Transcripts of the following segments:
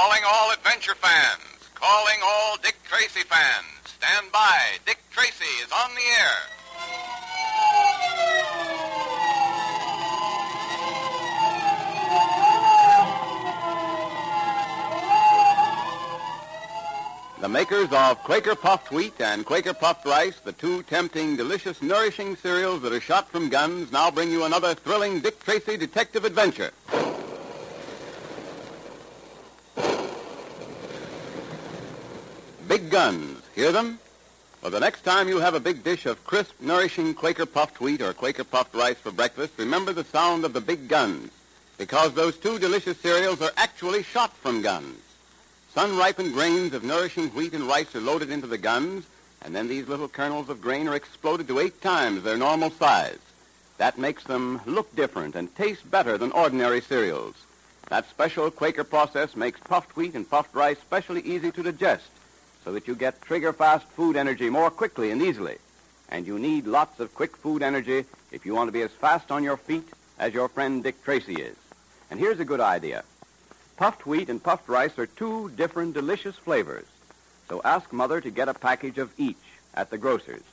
Calling all adventure fans. Calling all Dick Tracy fans. Stand by. Dick Tracy is on the air. The makers of Quaker Puffed Wheat and Quaker Puffed Rice, the two tempting, delicious, nourishing cereals that are shot from guns, now bring you another thrilling Dick Tracy detective adventure. Big guns. Hear them? Well, the next time you have a big dish of crisp, nourishing Quaker puffed wheat or Quaker puffed rice for breakfast, remember the sound of the big guns, because those two delicious cereals are actually shot from guns. Sun-ripened grains of nourishing wheat and rice are loaded into the guns, and then these little kernels of grain are exploded to eight times their normal size. That makes them look different and taste better than ordinary cereals. That special Quaker process makes puffed wheat and puffed rice specially easy to digest so that you get trigger-fast food energy more quickly and easily. And you need lots of quick food energy if you want to be as fast on your feet as your friend Dick Tracy is. And here's a good idea. Puffed wheat and puffed rice are two different delicious flavors. So ask Mother to get a package of each at the grocer's.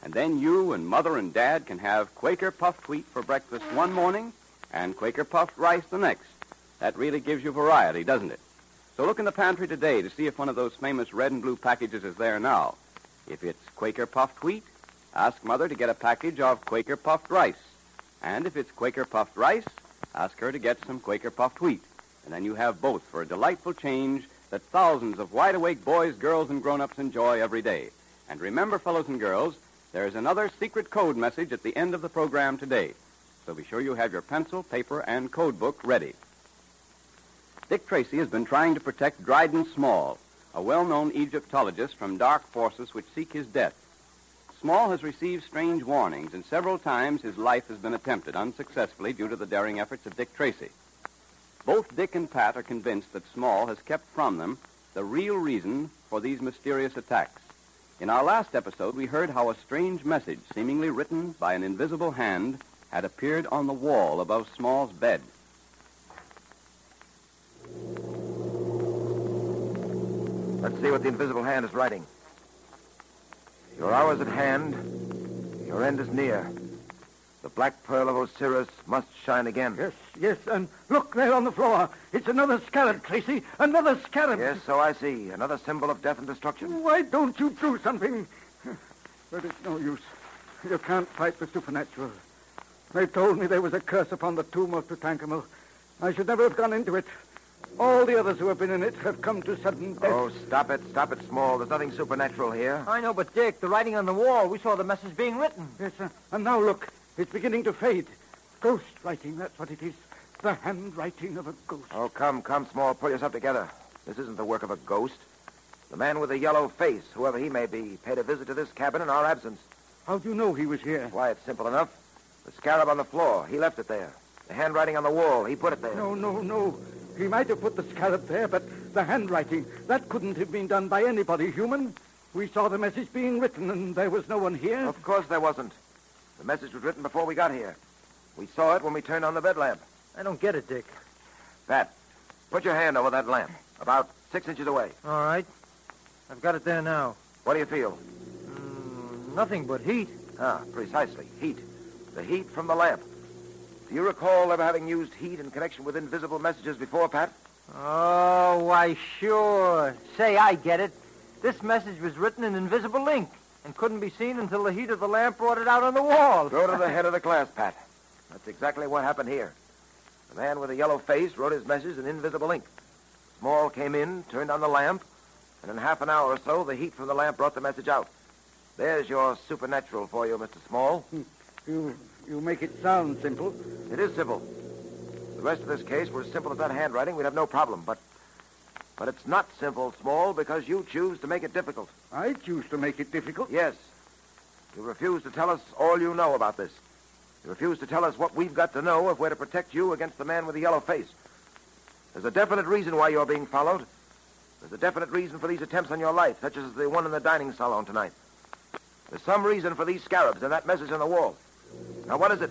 And then you and Mother and Dad can have Quaker puffed wheat for breakfast one morning and Quaker puffed rice the next. That really gives you variety, doesn't it? So look in the pantry today to see if one of those famous red and blue packages is there now. If it's Quaker puffed wheat, ask Mother to get a package of Quaker puffed rice. And if it's Quaker puffed rice, ask her to get some Quaker puffed wheat. And then you have both for a delightful change that thousands of wide awake boys, girls, and grown ups enjoy every day. And remember, fellows and girls, there is another secret code message at the end of the program today. So be sure you have your pencil, paper, and code book ready. Dick Tracy has been trying to protect Dryden Small, a well-known Egyptologist from dark forces which seek his death. Small has received strange warnings, and several times his life has been attempted unsuccessfully due to the daring efforts of Dick Tracy. Both Dick and Pat are convinced that Small has kept from them the real reason for these mysterious attacks. In our last episode, we heard how a strange message, seemingly written by an invisible hand, had appeared on the wall above Small's bed. Let's see what the invisible hand is writing. Your hour is at hand. Your end is near. The black pearl of Osiris must shine again. Yes, yes, and look there on the floor. It's another scarab, Tracy. Another scarab. Yes, so I see. Another symbol of death and destruction. Why don't you do something? But it's no use. You can't fight the supernatural. They told me there was a curse upon the tomb of Tutankhamun. I should never have gone into it. All the others who have been in it have come to sudden death. Oh, stop it. Stop it, Small. There's nothing supernatural here. I know, but Dick, the writing on the wall, we saw the message being written. Yes, sir. And now look, it's beginning to fade. Ghost writing, that's what it is. The handwriting of a ghost. Oh, come, come, Small. Pull yourself together. This isn't the work of a ghost. The man with the yellow face, whoever he may be, paid a visit to this cabin in our absence. How do you know he was here? Why, it's simple enough. The scarab on the floor, he left it there. The handwriting on the wall, he put it there. No, no, no. He might have put the scarab there, but the handwriting, that couldn't have been done by anybody human. We saw the message being written, and there was no one here. Of course there wasn't. The message was written before we got here. We saw it when we turned on the bed lamp. I don't get it, Dick. Pat, put your hand over that lamp, about six inches away. All right. I've got it there now. What do you feel? Mm, nothing but heat. Ah, precisely. Heat. The heat from the lamp. Do you recall ever having used heat in connection with invisible messages before, Pat? Oh, why, sure. Say, I get it. This message was written in invisible ink and couldn't be seen until the heat of the lamp brought it out on the wall. Go to the head of the class, Pat. That's exactly what happened here. The man with the yellow face wrote his message in invisible ink. Small came in, turned on the lamp, and in half an hour or so, the heat from the lamp brought the message out. There's your supernatural for you, Mr. Small. You, you make it sound simple. It is simple. The rest of this case were as simple as that handwriting. We'd have no problem. But, but it's not simple, Small, because you choose to make it difficult. I choose to make it difficult. Yes. You refuse to tell us all you know about this. You refuse to tell us what we've got to know if we're to protect you against the man with the yellow face. There's a definite reason why you're being followed. There's a definite reason for these attempts on your life, such as the one in the dining salon tonight. There's some reason for these scarabs and that message on the wall. Now, what is it?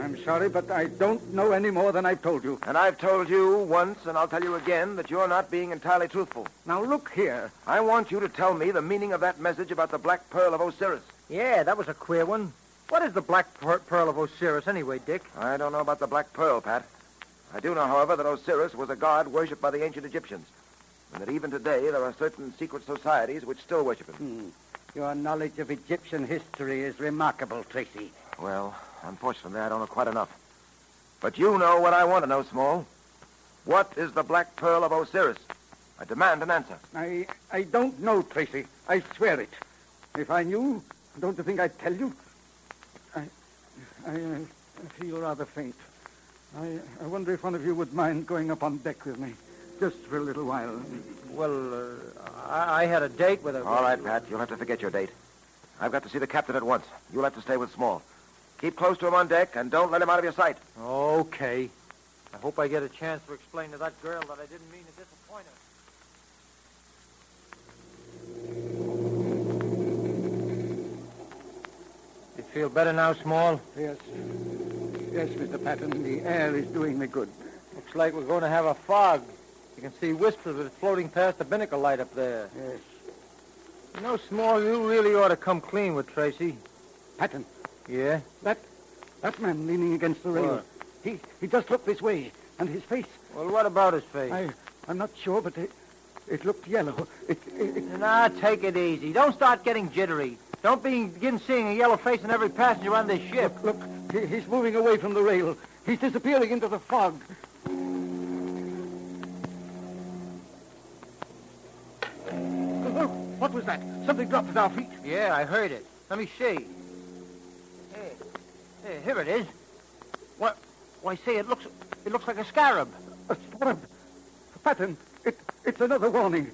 I'm sorry, but I don't know any more than I've told you. And I've told you once, and I'll tell you again, that you're not being entirely truthful. Now, look here. I want you to tell me the meaning of that message about the Black Pearl of Osiris. Yeah, that was a queer one. What is the Black per- Pearl of Osiris anyway, Dick? I don't know about the Black Pearl, Pat. I do know, however, that Osiris was a god worshipped by the ancient Egyptians, and that even today there are certain secret societies which still worship him. Hmm. Your knowledge of Egyptian history is remarkable, Tracy. Well, unfortunately, I don't know quite enough. But you know what I want to know, Small. What is the Black Pearl of Osiris? I demand an answer. I I don't know, Tracy. I swear it. If I knew, don't you think I'd tell you? I I, uh, I feel rather faint. I I wonder if one of you would mind going up on deck with me, just for a little while. Well, uh, I-, I had a date with a... All right, Pat, you'll have to forget your date. I've got to see the captain at once. You'll have to stay with Small. Keep close to him on deck, and don't let him out of your sight. Okay. I hope I get a chance to explain to that girl that I didn't mean to disappoint her. You feel better now, Small? Yes. Yes, Mr. Patton, the air is doing me good. Looks like we're going to have a fog. You can see wisps of it floating past the binnacle light up there. Yes. You know, Small, you really ought to come clean with Tracy. Patton, Yeah? that that man leaning against the rail. What? He he just looked this way, and his face. Well, what about his face? I I'm not sure, but it, it looked yellow. It, it, it Now, take it easy. Don't start getting jittery. Don't begin seeing a yellow face in every passenger on this ship. Look, he, he's moving away from the rail. He's disappearing into the fog. Oh, what was that? Something dropped at our feet. Yeah, I heard it. Let me see. Hey, here it is. What? Why, say, it looks, it looks like a scarab. A scarab. Patton, it, it's another warning.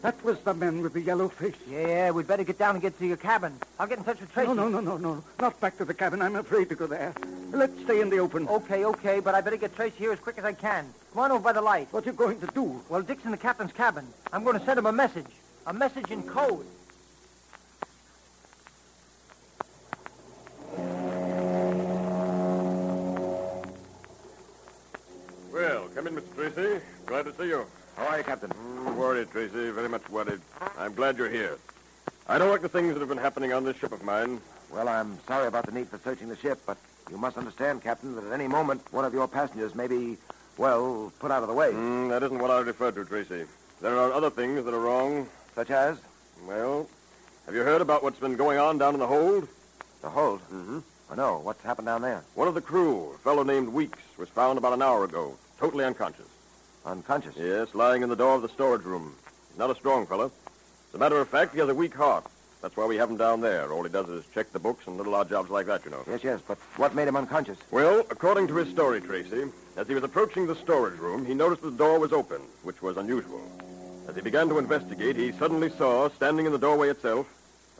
That was the man with the yellow face. Yeah, we'd better get down and get to your cabin. I'll get in touch with Tracy. No, no, no, no, no. Not back to the cabin. I'm afraid to go there. Let's stay in the open. Okay, okay, but I better get Tracy here as quick as I can. Come on over by the light. What are you going to do? Well, Dick's in the captain's cabin. I'm going to send him a message. A message in code. You, Captain? Mm, worried, Tracy. Very much worried. I'm glad you're here. I don't like the things that have been happening on this ship of mine. Well, I'm sorry about the need for searching the ship, but you must understand, Captain, that at any moment one of your passengers may be, well, put out of the way. Mm, that isn't what I referred to, Tracy. There are other things that are wrong. Such as Well, have you heard about what's been going on down in the hold? the hold. Mm-hmm. I know. What's happened down there? One of the crew, a fellow named Weeks, was found about an hour ago, totally unconscious. Unconscious. Yes, lying in the door of the storage room. He's not a strong fellow. As a matter of fact, he has a weak heart. That's why we have him down there. All he does is check the books and little odd jobs like that, you know. Yes, yes, but what made him unconscious? Well, according to his story, Tracy, as he was approaching the storage room, he noticed the door was open, which was unusual. As he began to investigate, he suddenly saw, standing in the doorway itself,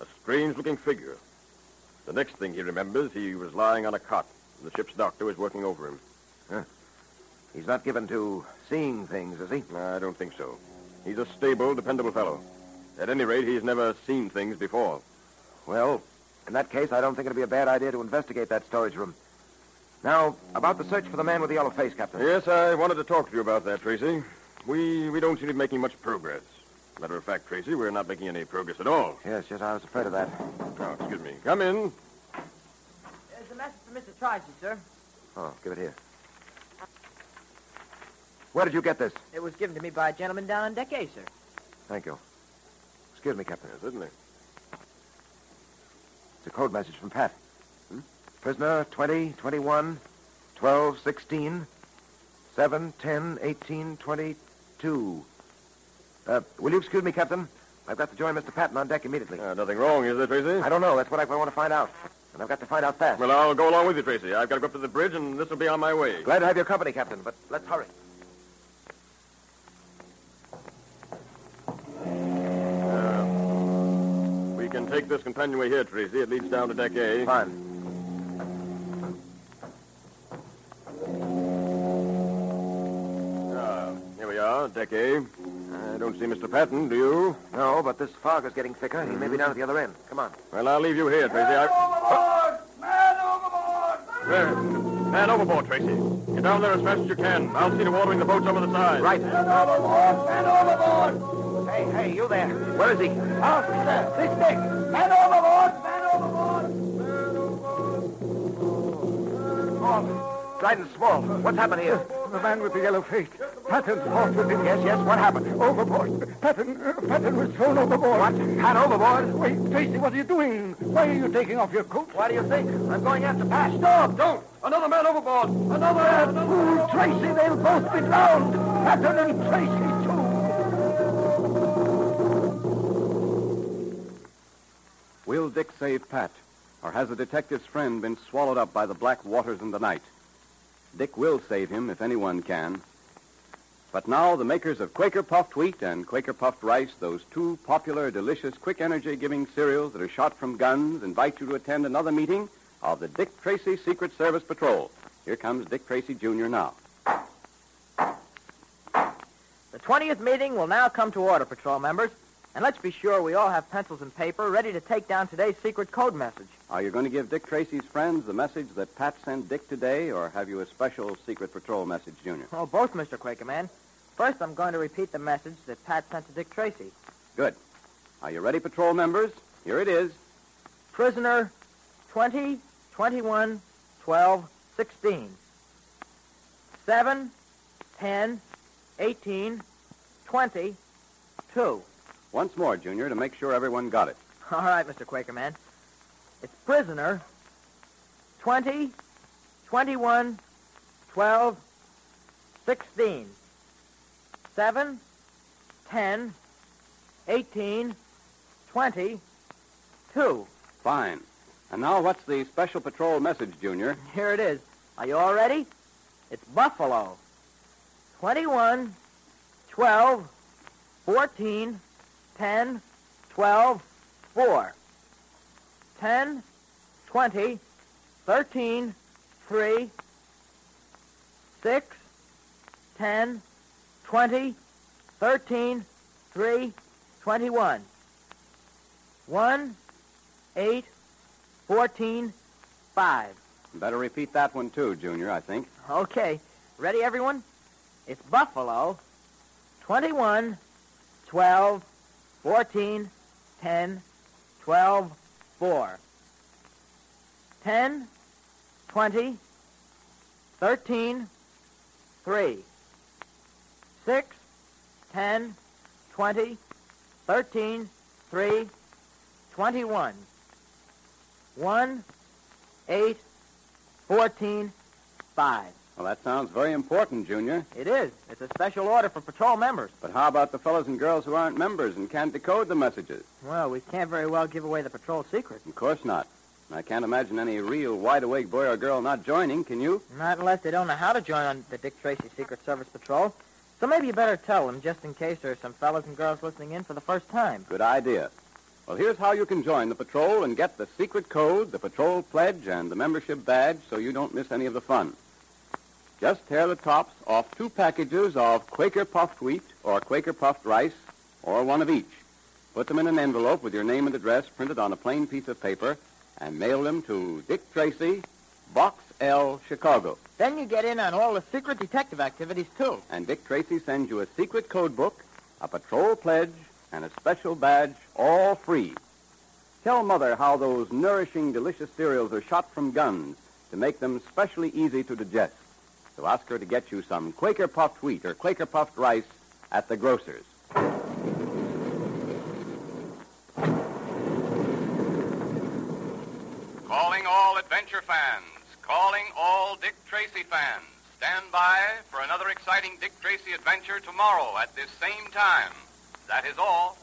a strange-looking figure. The next thing he remembers, he was lying on a cot. and The ship's doctor was working over him. He's not given to seeing things, is he? I don't think so. He's a stable, dependable fellow. At any rate, he's never seen things before. Well, in that case, I don't think it'd be a bad idea to investigate that storage room. Now, about the search for the man with the yellow face, Captain. Yes, I wanted to talk to you about that, Tracy. We we don't seem to be making much progress. Matter of fact, Tracy, we're not making any progress at all. Yes, yes, I was afraid of that. Oh, excuse me. Come in. There's a message for Mr. Tracy, sir. Oh, give it here. Where did you get this? It was given to me by a gentleman down on deck A, sir. Thank you. Excuse me, Captain. Yes, certainly. It's a code message from Pat. Hmm? Prisoner 20, 21, 12, 16, 7, 10, 18, 22. Uh, will you excuse me, Captain? I've got to join Mr. Patton on deck immediately. Uh, nothing wrong, is there, Tracy? I don't know. That's what I want to find out. And I've got to find out fast. Well, I'll go along with you, Tracy. I've got to go up to the bridge, and this will be on my way. Glad to have your company, Captain, but let's hurry. We can take this companionway here, Tracy. It leads down to deck A. Fine. Ah, here we are, deck A. I don't see Mr. Patton, do you? No, but this fog is getting thicker. He may be down at the other end. Come on. Well, I'll leave you here, Tracy. I... overboard! Man overboard! Where? Man overboard, Tracy. Get down there as fast as you can. I'll see to watering the boats over the side. Right. Man overboard! Man overboard! Hey, hey, you there. Where is he? Officer, this Dick. Man overboard! Man overboard! Man overboard! Small. Dryden Small. What's happened here? The man with the yellow face. Patton's caught with him. Yes, yes, what happened? Overboard. Patton, uh, Patton was thrown overboard. What? Pat overboard? Wait, Tracy, what are you doing? Why are you taking off your coat? Why do you think? I'm going after Pat. Stop! Don't! Another man overboard! Another That fool, Tracy, they'll both be drowned. Patton and Tracy, Dick save Pat? Or has the detective's friend been swallowed up by the black waters in the night? Dick will save him if anyone can. But now the makers of Quaker Puffed Wheat and Quaker Puffed Rice, those two popular, delicious, quick energy-giving cereals that are shot from guns, invite you to attend another meeting of the Dick Tracy Secret Service Patrol. Here comes Dick Tracy Jr. now. The 20th meeting will now come to order, patrol members. And let's be sure we all have pencils and paper ready to take down today's secret code message. Are you going to give Dick Tracy's friends the message that Pat sent Dick today, or have you a special Secret Patrol message, Junior? Oh, both, Mr. Quakerman. First, I'm going to repeat the message that Pat sent to Dick Tracy. Good. Are you ready, patrol members? Here it is. Prisoner 20, 21, 12, 16. 7, 10, 18, 20, 2. Once more, Junior, to make sure everyone got it. All right, Mr. Quakerman. It's prisoner 20, 21, 12, 16. 7, 10, 18, 20, 2. Fine. And now, what's the special patrol message, Junior? Here it is. Are you all ready? It's Buffalo. 21, 12, 14, 10, 12, 4. 10, 20, 13, 3, 6, 10, 20, 13, 3, 21. 1, 8, 14, 5. Better repeat that one, too, Junior, I think. Okay. Ready, everyone? It's Buffalo. 21, 12, 14, 10, 12, 4. 10, 20, 13, 3. 6, 10, 20, 13, 3, 21. 1, 8, 14, 5. Well, that sounds very important, Junior. It is. It's a special order for patrol members. But how about the fellows and girls who aren't members and can't decode the messages? Well, we can't very well give away the patrol secret. Of course not. I can't imagine any real wide-awake boy or girl not joining, can you? Not unless they don't know how to join on the Dick Tracy Secret Service Patrol. So maybe you better tell them, just in case there are some fellows and girls listening in for the first time. Good idea. Well, here's how you can join the patrol and get the secret code, the patrol pledge, and the membership badge so you don't miss any of the fun. Just tear the tops off two packages of Quaker Puffed Wheat or Quaker Puffed Rice, or one of each. Put them in an envelope with your name and address printed on a plain piece of paper and mail them to Dick Tracy, Box L, Chicago. Then you get in on all the secret detective activities, too. And Dick Tracy sends you a secret code book, a patrol pledge, and a special badge, all free. Tell Mother how those nourishing, delicious cereals are shot from guns to make them specially easy to digest. So ask her to get you some Quaker Puffed Wheat or Quaker Puffed Rice at the grocer's. Calling all adventure fans. Calling all Dick Tracy fans. Stand by for another exciting Dick Tracy adventure tomorrow at this same time. That is all.